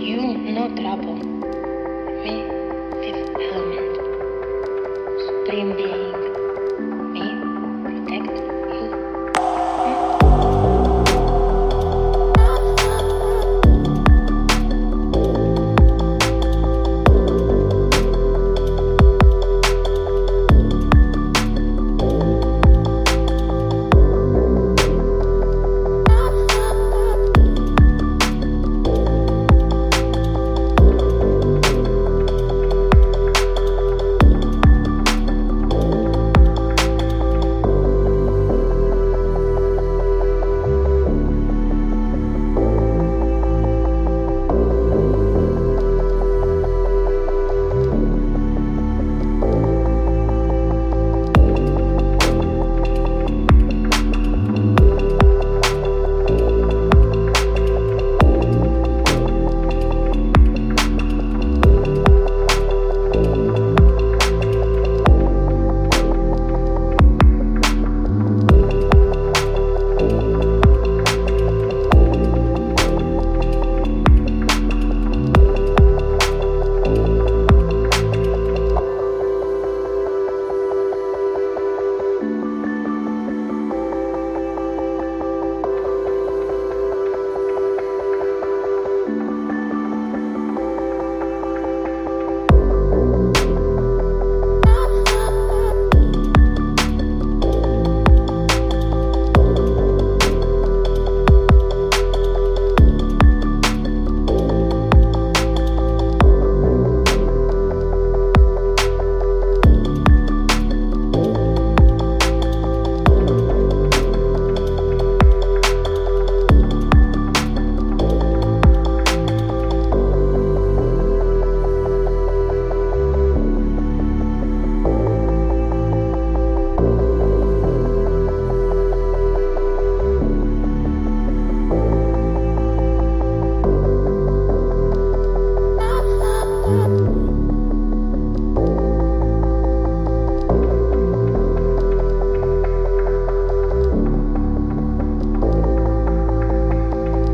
You no trouble. Me fifth element. Um, Supreme being.